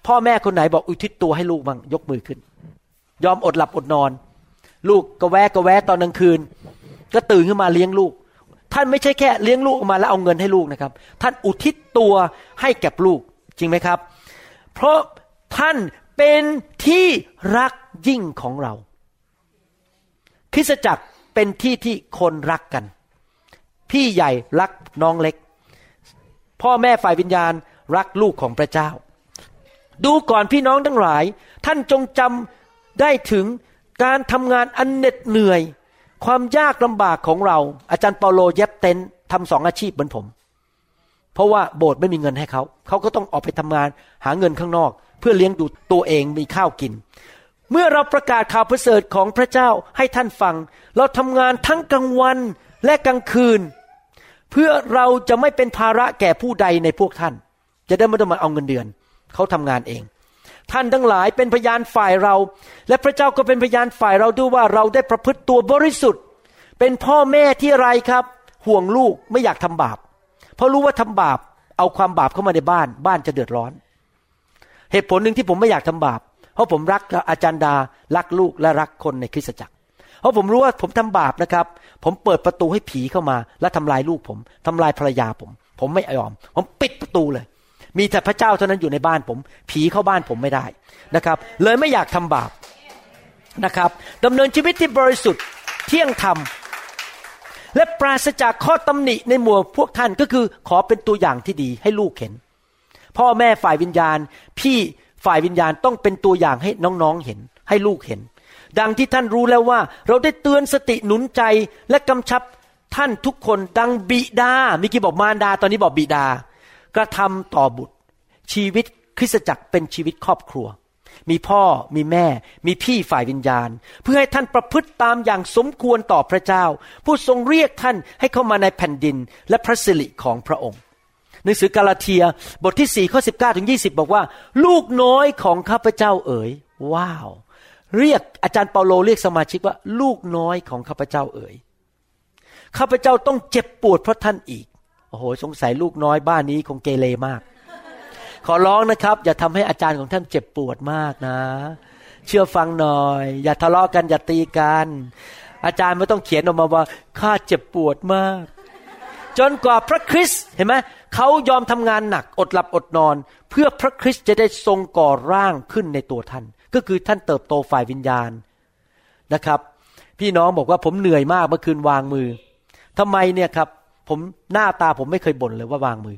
พ่อแม่คนไหนบอกอุทิศตัวให้ลูกบ้างยกมือขึ้น ยอมอดหลับอดนอน ลูกก็แวะก็แวะตอนกลางคืน ก็ตื่นขึ้นมาเลี้ยงลูก ท่านไม่ใช่แค่เลี้ยงลูกออกมาแล้วเอาเงินให้ลูกนะครับ ท่านอุทิศตัวให้แก่ลูกจริงไหมครับ เพราะท่านเป็นที่รักยิ่งของเรา คริสตจักรเป็นที่ที่คนรักกัน พี่ใหญ่รักน้องเล็ก พ่อแม่ฝ่ายวิญญาณรักลูกของพระเจ้า ดูก่อนพี่น้องทั้งหลาย ท่านจงจำได้ถึงการทำงานอันเหน็ดเหนื่อย ความยากลำบากของเรา อาจารย์เปาโลเย็บเต็นท์ทำสองอาชีพเหมือนผม เพราะว่าโบสถ์ไม่มีเงินให้เขา เขาก็ต้องออกไปทำงานหาเงินข้างนอก เพื่อเลี้ยงดูตัวเองมีข้าวกิน เมื่อเราประกาศข่าวประเสริฐของพระเจ้าให้ท่านฟัง เราทำงานทั้งกลางวันและกลางคืน เพื่อเราจะไม่เป็นภาระแก่ผู้ใดในพวกท่าน จะได้ไม่ต้องมาเอาเงินเดือน เขาทำงานเอง ท่านทั้งหลายเป็นพยานฝ่ายเรา และพระเจ้าก็เป็นพยานฝ่ายเราด้วยว่าเราได้ประพฤติตัวบริสุทธิ์ เป็นพ่อแม่ที่ไรครับ ห่วงลูกไม่อยากทำบาป เพราะรู้ว่าทำบาป เอาความบาปเข้ามาในบ้าน บ้านจะเดือดร้อน เหตุผลหนึ่งที่ผมไม่อยากทำบาป เพราะผมรักอาจารย์ดารักลูกและรักคนในคริสตจักร เพราะผมรู้ว่าผมทำบาปนะครับ ผมเปิดประตูให้ผีเข้ามา และทำลายลูกผมทำลายภรรยาผม ผมไม่ยอม ผมปิดประตูเลย มีแต่พระเจ้าเท่านั้นอยู่ในบ้านผม ผีเข้าบ้านผมไม่ได้นะครับ เลยไม่อยากทำบาปนะครับดำเนินชีวิตที่บริสุทธิ์เที่ยงธรรม และปราศจากข้อตำหนิในหมู่พวกท่านก็คือขอเป็นตัวอย่างที่ดีให้ลูกเห็น พ่อแม่ฝ่ายวิญญาณ พี่ฝ่ายวิญญาณต้องเป็นตัวอย่างให้น้องๆเห็น ให้ลูกเห็น ดังที่ท่านรู้แล้วว่า เราได้เตือนสติหนุนใจและกำชับท่านทุกคนดังบิดามิกี้บอกมารดา ตอนนี้บอกบิดา กระทำต่อบุตร ชีวิตคริสตจักรเป็นชีวิตครอบครัว มีพ่อมีแม่ มีพี่ฝ่ายวิญญาณ เพื่อให้ท่านประพฤติตามอย่างสมควรต่อพระเจ้า ผู้ทรงเรียกท่านให้เข้ามาในแผ่นดินและพระสิริของพระองค์หนังสือกาลาเทียบทที่4ข้อ19ถึง20 บอกว่า ลูกน้อยของข้าพเจ้าเอ๋ย ว้าว เรียกอาจารย์เปาโลเรียกสมาชิกว่า ลูกน้อยของข้าพเจ้าเอ๋ยข้าพเจ้าต้องเจ็บปวดเพราะท่านอีก โอ้โหสงสัยลูกน้อยบ้านนี้คงเกเรมาก ขอร้องนะครับ อย่าทำให้อาจารย์ของท่านเจ็บปวดมากนะ เชื่อฟังหน่อย อย่าทะเลาะกันอย่าตีกัน อาจารย์ไม่ต้องเขียนออกมาว่าข้าเจ็บปวดมาก จนกว่าพระคริสต์เห็นไหมเขายอมทำงานหนักอดหลับอดนอน เพื่อพระคริสต์จะได้ทรงก่อร่างขึ้นในตัวท่าน ก็คือท่านเติบโตฝ่ายวิญญาณนะครับ พี่น้องบอกว่าผมเหนื่อยมากเมื่อคืนวางมือทำไมเนี่ยครับ ผมหน้าตาผมไม่เคยบ่นเลยว่าวางมือ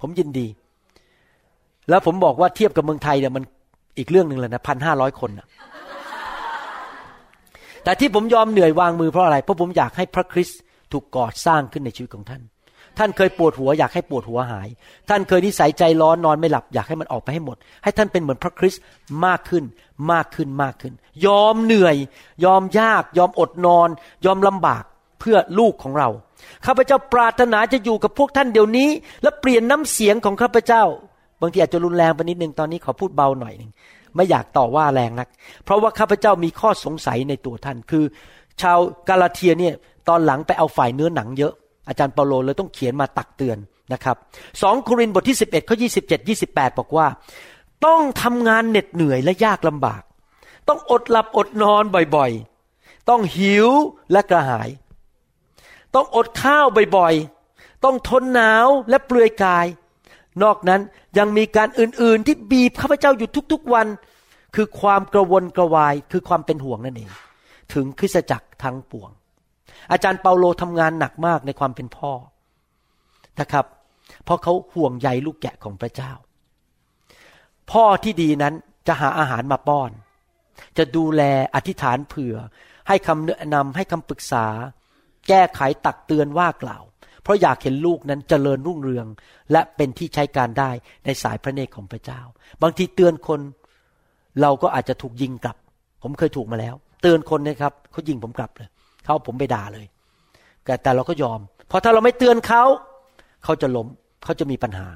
ผมยินดี แล้วผมบอกว่าเทียบกับเมืองไทยเนี่ยมันอีกเรื่องหนึ่งเลยนะพันห้าร้อยคนนะแต่ที่ผมยอมเหนื่อยวางมือเพราะอะไรเพราะผมอยากให้พระคริสต์ถูกก่อสร้างขึ้นในชีวิตของท่าน ท่านเคยปวดหัวอยากให้ปวดหัวหาย ท่านเคยนิสัยใจร้อนนอนไม่หลับอยากให้มันออกไปให้หมด ให้ท่านเป็นเหมือนพระคริสต์มากขึ้นมากขึ้นมากขึ้น ยอมเหนื่อย ยอมยาก ยอมอดนอน ยอมลำบากเพื่อลูกของเรา ข้าพเจ้าปรารถนาจะอยู่กับพวกท่านเดี๋ยวนี้ และเปลี่ยนน้ำเสียงของข้าพเจ้า บางทีอาจจะรุนแรงไปนิดนึงตอนนี้ขอพูดเบาหน่อยหนึ่งไม่อยากต่อว่าแรงนัก เพราะว่าข้าพเจ้ามีข้อสงสัยในตัวท่าน คือ ชาวกาลาเทียเนี่ยตอนหลังไปเอาฝ่ายเนื้อหนังเยอะ อาจารย์เปาโลเลยต้องเขียนมาตักเตือนนะครับสองโครินธ์บทที่ 11ข้อ27 28บเจ็ดยี่สิบแปดบอกว่า ต้องทำงานเหน็ดเหนื่อยและยากลำบาก ต้องอดหลับอดนอนบ่อยๆ ต้องหิวและกระหาย ต้องอดข้าวบ่อยๆ ต้องทนหนาวและเปลือยกาย นอกนั้นยังมีการอื่นๆที่บีบข้าพเจ้าอยู่ทุกๆวัน คือความกระวนกระวายคือความเป็นห่วงนั่นเอง ถึงคริสจักรทั้งปวง อาจารย์เปาโลทำงานหนักมากในความเป็นพ่อนะครับ เพราะเขาห่วงใยลูกแกะของพระเจ้า พ่อที่ดีนั้นจะหาอาหารมาป้อน จะดูแลอธิษฐานเผื่อ ให้คำแนะนำให้คำปรึกษา แก้ไขตักเตือนว่ากล่าว เพราะอยากเห็นลูกนั้นเจริญรุ่งเรือง และเป็นที่ใช้การได้ในสายพระเนตรของพระเจ้า บางทีเตือนคนเราก็อาจจะถูกยิงกลับ ผมเคยถูกมาแล้ว เตือนคนนะครับเขายิงผมกลับเลยเขาเอาผมไปด่าเลย แต่แต่เราก็ยอม เพราะถ้าเราไม่เตือนเขาเขาจะล้มเขาจะมีปัญหา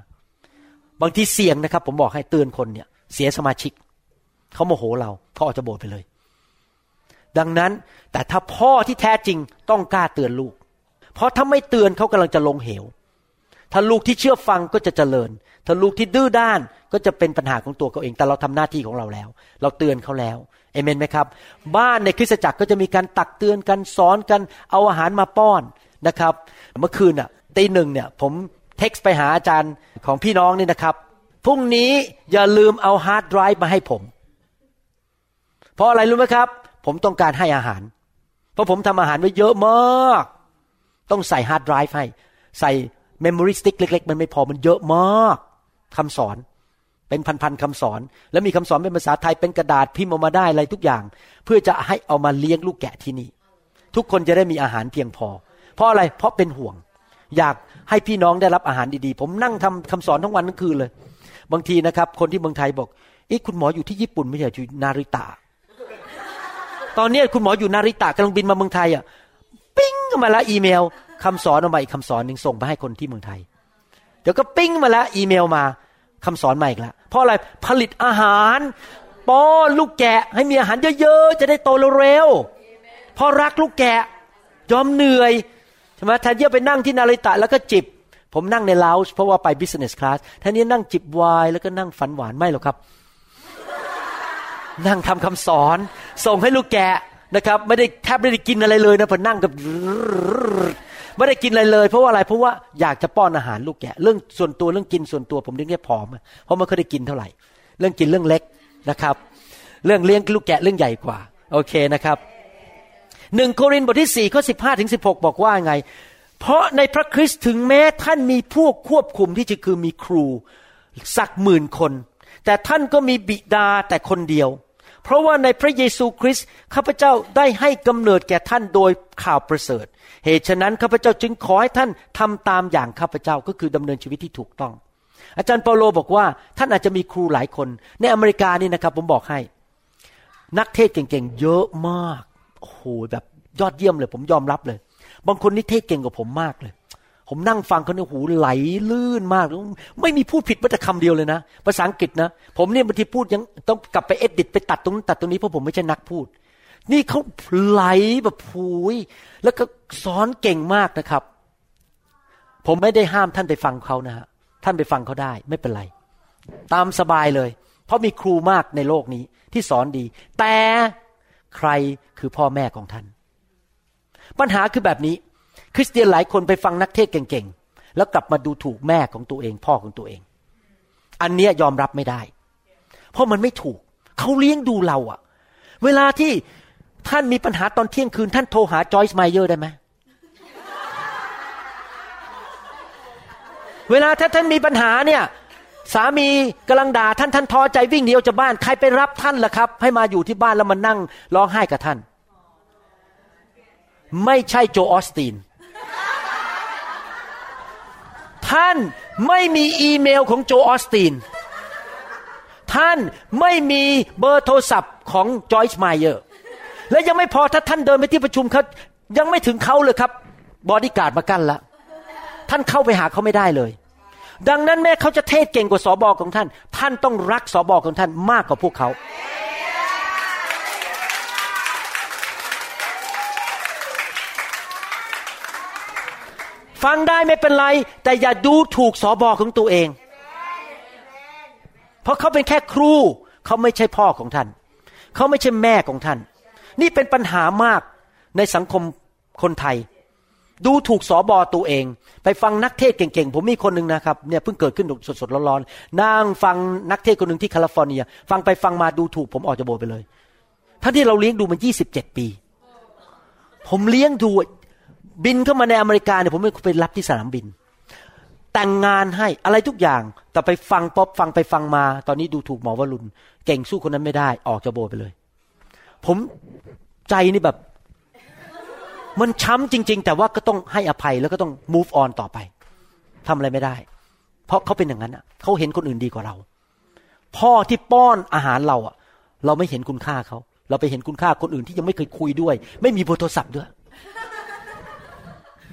บางทีเสี่ยงนะครับ ผมบอกให้เตือนคนเนี่ย เสียสมาชิกเขาโมโหเราเขาออกจากโบสถ์ไปเลย ดังนั้นแต่ถ้าพ่อที่แท้จริงต้องกล้าเตือนลูก เพราะถ้าไม่เตือนเขากำลังจะลงเหว ถ้าลูกที่เชื่อฟังก็จะเจริญ ถ้าลูกที่ดื้อด้านก็จะเป็นปัญหาของตัวเขาเอง แต่เราทำหน้าที่ของเราแล้ว เราเตือนเขาแล้วเอเมนไหมครับ บ้านในคริสตจักรก็จะมีการตักเตือนกันสอนกันเอาอาหารมาป้อนนะครับ เมื่อคืนอะตีหนึ่งเนี่ยผมเท็กซ์ไปหาอาจารย์ของพี่น้องนี่นะครับพรุ่งนี้อย่าลืมเอาฮาร์ดไดรฟ์มาให้ผม เพราะอะไรรู้ไหมครับ ผมต้องการให้อาหาร เพราะผมทำอาหารไว้เยอะมาก ต้องใส่ฮาร์ดไดรฟ์ให้ ใส่เมมโมรีสติ๊กเล็ก ๆ มันไม่พอมันเยอะมากคำสอนเป็นพันๆคำสอน แล้วมีคำสอนเป็นภาษาไทยเป็นกระดาษพิมพ์ออกมาได้อะไรทุกอย่าง เพื่อจะให้เอามาเลี้ยงลูกแกะที่นี่ ทุกคนจะได้มีอาหารเพียงพอ เพราะอะไรเพราะเป็นห่วง อยากให้พี่น้องได้รับอาหารดีๆ ผมนั่งทำคำสอนทั้งวันทั้งคืนเลย บางทีนะครับ คนที่เมืองไทยบอกอ๊ะคุณหมออยู่ที่ญี่ปุ่นไม่ใช่อยู่นาริตะ ตอนนี้คุณหมออยู่นาริตะกำลังบินมาเมืองไทยอะปิ้งมาแล้วอีเมลคำสอนออกมาอีกคำสอนหนึ่งส่งไปให้คนที่เมืองไทย เดี๋ยวก็ปิ้งมาแล้วอีเมลมาคำสอนใหม่อีกแล้วเพราะอะไรผลิตอาหารป้อนลูกแกะ ให้มีอาหารเยอะๆจะได้โตเร็วๆเพราะรักลูกแกะยอมเหนื่อยใช่ไหมแทนที่จะไปนั่งที่นาริตะแล้วก็จิบ ผมนั่งในลาวเพราะว่าไป business class แทนที่นั่งจิบไวน์แล้วก็นั่งฝันหวานไม่หรอกครับ นั่งทำคำสอนส่งให้ลูกแกะนะครับ ไม่ได้แทบไม่ได้กินอะไรเลยนะพอนั่งกับไม่ได้กินอะไรเลย เพราะว่าอะไรเพราะว่าอยากจะป้อนอาหารลูกแกะ เรื่องส่วนตัวเรื่องกินส่วนตัวผมเรียกแค่ผอม เพราะไม่เคยได้กินเท่าไหร่ เรื่องกินเรื่องเล็กนะครับ เรื่องเลี้ยงลูกแกะเรื่องใหญ่กว่า โอเคนะครับหนึ่งโครินธ์บทที่สี่ข้อสิบห้าถึงสิบหกบอกว่าไง เพราะในพระคริสต์ถึงแม้ท่านมีพวกควบคุมที่จะคือมีครูสักหมื่นคน แต่ท่านก็มีบิดาแต่คนเดียว เพราะว่าในพระเยซูคริสต์ข้าพเจ้าได้ให้กำเนิดแก่ท่านโดยข่าวประเสริฐ เหตุฉะนั้นข้าพเจ้าจึงขอให้ท่านทำตามอย่างข้าพเจ้าก็คือดำเนินชีวิตที่ถูกต้อง อาจารย์เปาโลบอกว่าท่านอาจจะมีครูหลายคน ในอเมริกานี่นะครับผมบอกให้ นักเทศเก่งๆเยอะมากโอ้โหแบบยอดเยี่ยมเลย ผมยอมรับเลย บางคนนี่เทศเก่งกว่าผมมากเลย ผมนั่งฟังเขาเนี่ยหูไหลลื่นมาก ไม่มีพูดผิดแม้แต่คำเดียวเลยนะ ภาษาอังกฤษนะ ผมเนี่ยบางทีพูดยังต้องกลับไปเอดดิตไปตัดตรงนั้นตัดตรงนี้เพราะผมไม่ใช่นักพูด นี่เขาไหลแบบผูยแล้วก็สอนเก่งมากนะครับ ผมไม่ได้ห้ามท่านไปฟังเขานะฮะท่านไปฟังเขาได้ไม่เป็นไร ตามสบายเลย เพราะมีครูมากในโลกนี้ที่สอนดี แต่ใครคือพ่อแม่ของท่าน ปัญหาคือแบบนี้ คริสเตียนหลายคนไปฟังนักเทศเก่งๆ แล้วกลับมาดูถูกแม่ของตัวเอง พ่อของตัวเอง อันเนี้ยยอมรับไม่ได้ เพราะมันไม่ถูก เขาเลี้ยงดูเราอะเวลาที่ท่านมีปัญหาตอนเที่ยงคืน ท่านโทรหาจอยส์ไมเยอร์ได้ไหมเวลาถ้าท่านมีปัญหาเนี่ยสามีกำลังด่าท่านท่านท้อใจวิ่งหนีออกจากบ้านใครไปรับท่านล่ะครับ ให้มาอยู่ที่บ้านแล้วมานั่งร้องไห้กับท่าน ไม่ใช่ Joel Osteen ท่านไม่มีอีเมลของ Joel Osteen ท่านไม่มีเบอร์โทรศัพท์ของ Joyce Meyer และยังไม่พอถ้าท่านเดินไปที่ประชุมเขายังไม่ถึงเขาเลยครับ บอดี้การ์ดมากั้นละ ท่านเข้าไปหาเขาไม่ได้เลย ดังนั้นแม้เขาจะเทศเก่งกว่าสอบอของท่าน ท่านต้องรักสอบอของท่านมากกว่าพวกเขา ฟังได้ไม่เป็นไร แต่อย่าดูถูกสอบอของตัวเอง เพราะเขาเป็นแค่ครู เขาไม่ใช่พ่อของท่าน เขาไม่ใช่แม่ของท่าน นี่เป็นปัญหามากในสังคมคนไทย ดูถูกสอบอตัวเอง ไปฟังนักเทศเก่งๆ ผมมีคนหนึ่งนะครับเนี่ยเพิ่งเกิดขึ้นสดๆร้อนๆนั่งฟังนักเทศคนหนึ่งที่แคลิฟอร์เนีย ฟังไปฟังมาดูถูกผมออกจากโบสถ์ไปเลยทั้งที่เราเลี้ยงดูมันยี่สิบเจ็ดปี ผมเลี้ยงดู บินเข้ามาในอเมริกาเนี่ยผมไปรับที่สนามบิน แต่งงานให้อะไรทุกอย่าง แต่ไปฟังป๊อปฟังไปฟังมา ตอนนี้ดูถูกหมอวรุณเก่งสู้คนนั้นไม่ได้ ออกจากโบสถ์ไปเลย ผมใจนี่แบบ มันช้ำจริง ๆ แต่ว่าก็ต้องให้อภัยแล้วก็ต้อง move on ต่อไปทำอะไรไม่ได้ เพราะเขาเป็นอย่างนั้นอะเขาเห็นคนอื่นดีกว่าเรา พ่อที่ป้อนอาหารเราอะ เราไม่เห็นคุณค่าเขาเราไปเห็นคุณค่าคนอื่นที่ยังไม่เคยคุยด้วย ไม่มีเบอร์โทรศัพท์ด้วย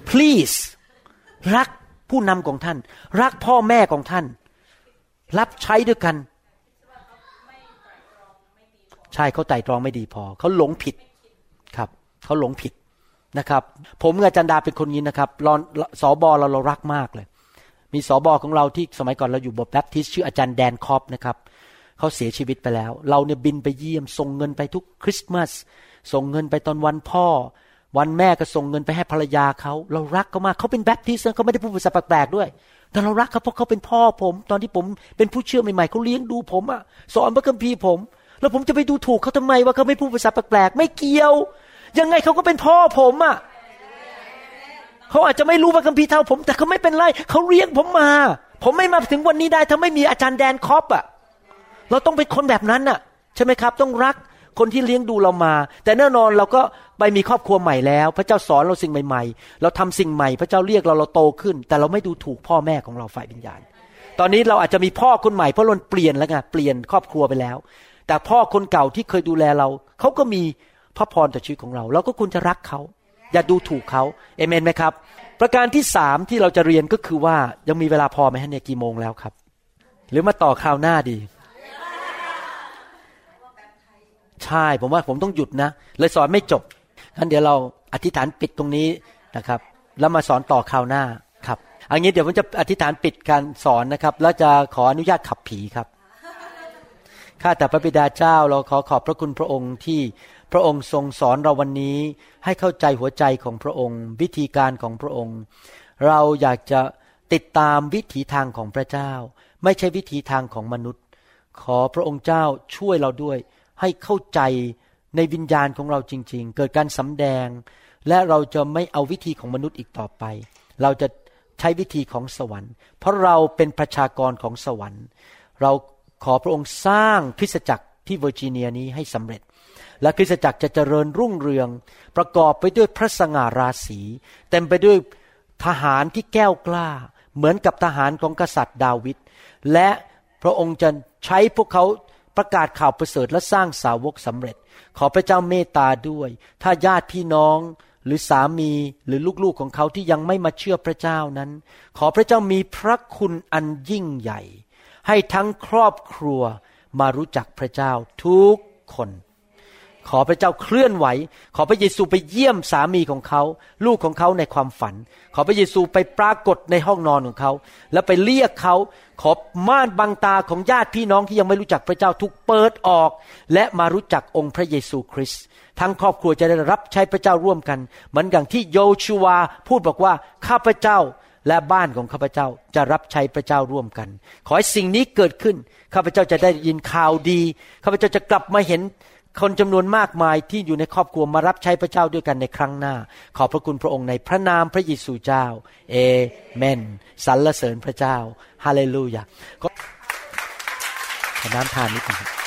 please รักผู้นำของท่าน รักพ่อแม่ของท่าน รับใช้ด้วยกัน ใช่เขาไต่ตรองไม่ดีพอ เขาหลงผิดครับเขาหลงผิดนะครับ ผมกับอาจันดาเป็นคนนี้นะครับรอนสอบอเราเรารักมากเลย มีสอบอของเราที่สมัยก่อนเราอยู่บทแบปทิสชื่ออาจารย์แดนคอปนะครับเขาเสียชีวิตไปแล้ว เราเนี่ยบินไปเยี่ยมส่งเงินไปทุกคริสต์มาสส่งเงินไปตอนวันพ่อ วันแม่ก็ส่งเงินไปให้ภรรยาเขา เรารักเขามากเขาเป็นแบปทิสต์เขาไม่ได้พูดภาษาแปลกๆด้วย แต่เรารักเขาเพราะเขาเป็นพ่อผม ตอนที่ผมเป็นผู้เชื่อใหม่ๆเขาเลี้ยงดูผมอะสอนพระคัมภีร์ผม แล้วผมจะไปดูถูกเขาทำไมว่าเขาไม่พูดภาษาแปลกๆไม่เกี่ยว ยังไงเขาก็เป็นพ่อผมอะเขาอาจจะไม่รู้พระคัมภีร์เท่าผม แต่เขาไม่เป็นไรเขาเลี้ยงผมมา ผมไม่มาถึงวันนี้ได้ถ้าไม่มีอาจารย์แดนคอปอะเราต้องเป็นคนแบบนั้นน่ะ ใช่ไหมครับ ต้องรัก คนที่เลี้ยงดูเรามา แต่แน่นอนเราก็ไปมีครอบครัวใหม่แล้ว พระเจ้าสอนเราสิ่งใหม่ ๆ เราทำสิ่งใหม่ พระเจ้าเรียกเราเราโตขึ้น แต่เราไม่ดูถูกพ่อแม่ของเราฝ่ายวิญญาณ ตอนนี้เราอาจจะมีพ่อคนใหม่เพราะเราเปลี่ยนแล้วไงเปลี่ยนครอบครัวไปแล้ว แต่พ่อคนเก่าที่เคยดูแลเราเขาก็มีพระพรต่อชีวิตของเรา เราก็ควรจะรักเขา อย่าดูถูกเขาเอเมนไหมครับ ประการที่สามที่เราจะเรียนก็คือว่ายังมีเวลาพอไหมฮะเนี่ยกี่โมงแล้วครับ หรือมาต่อคราวหน้าดี ใช่ผมว่าผมต้องหยุดนะ เลยสอนไม่จบงั้นเดี๋ยวเราอธิษฐานปิดตรงนี้นะครับ แล้วมาสอนต่อคราวหน้าครับอันนี้เดี๋ยวผมจะอธิษฐานปิดการสอนนะครับ แล้วจะขออนุญาตขับผีครับข้าแต่พระบิดาเจ้าเราขอขอบพระคุณพระองค์ที่พระองค์ทรงสอนเราวันนี้ให้เข้าใจหัวใจของพระองค์ วิธีการของพระองค์ เราอยากจะติดตามวิถีทางของพระเจ้า ไม่ใช่วิถีทางของมนุษย์ ขอพระองค์เจ้าช่วยเราด้วย ให้เข้าใจในวิญญาณของเราจริง ๆ เกิดการสำแดง และเราจะไม่เอาวิธีของมนุษย์อีกต่อไป เราจะใช้วิธีของสวรรค์ เพราะเราเป็นประชากรของสวรรค์ เราขอพระองค์สร้างคริสตจักรที่เวอร์จิเนียนี้ให้สำเร็จ และคริสตจักรจะเจริญรุ่งเรือง ประกอบไปด้วยพระสง่าราศีเต็มไปด้วยทหารที่แก้วกล้า เหมือนกับทหารของกษัตริย์ดาวิดและพระองค์จะใช้พวกเขา ประกาศข่าวประเสริฐและสร้างสาวกสำเร็จ ขอพระเจ้าเมตตาด้วย ถ้าญาติพี่น้องหรือสามีหรือลูกๆของเขาที่ยังไม่มาเชื่อพระเจ้านั้น ขอพระเจ้ามีพระคุณอันยิ่งใหญ่ ให้ทั้งครอบครัวมารู้จักพระเจ้าทุกคน ขอพระเจ้าเคลื่อนไหว ขอพระเยซูไปเยี่ยมสามีของเขา ลูกของเขาในความฝัน ขอพระเยซูไปปรากฏในห้องนอนของเขา แล้วไปเรียกเขา ขอม่านบังตาของญาติพี่น้องที่ยังไม่รู้จักพระเจ้าทุกเปิดออก และมารู้จักองค์พระเยซูคริสต์ทั้งครอบครัวจะได้รับใช้พระเจ้าร่วมกัน เหมือนอย่างที่โยชูวาพูดบอกว่าข้าพเจ้าและบ้านของข้าพเจ้าจะรับใช้พระเจ้าร่วมกัน ขอให้สิ่งนี้เกิดขึ้น ข้าพเจ้าจะได้ยินข่าวดี ข้าพเจ้าจะกลับมาเห็น คนจำนวนมากมายที่อยู่ในครอบครัวมารับใช้พระเจ้าด้วยกันในครั้งหน้า ขอบพระคุณพระองค์ในพระนามพระเยซูเจ้า เอเมนสรรเสริญพระเจ้า ฮาเลลูยาขอน้ำทานนิดหนึง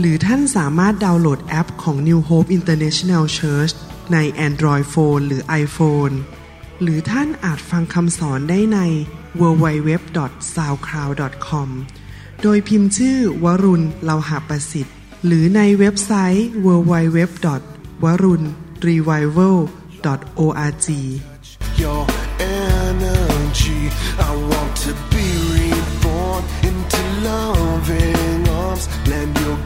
หรือท่านสามารถดาวน์โหลดแอปของ New Hope International Church ใน Android Phone หรือ iPhone หรือท่านอาจฟังคำสอนได้ใน www.soundcloud.com โดยพิมพ์ชื่อวรุณเลาหาประสิทธิ์ หรือในเว็บไซต์ www. วรุณ revival org Your energy I want to be reborn into loving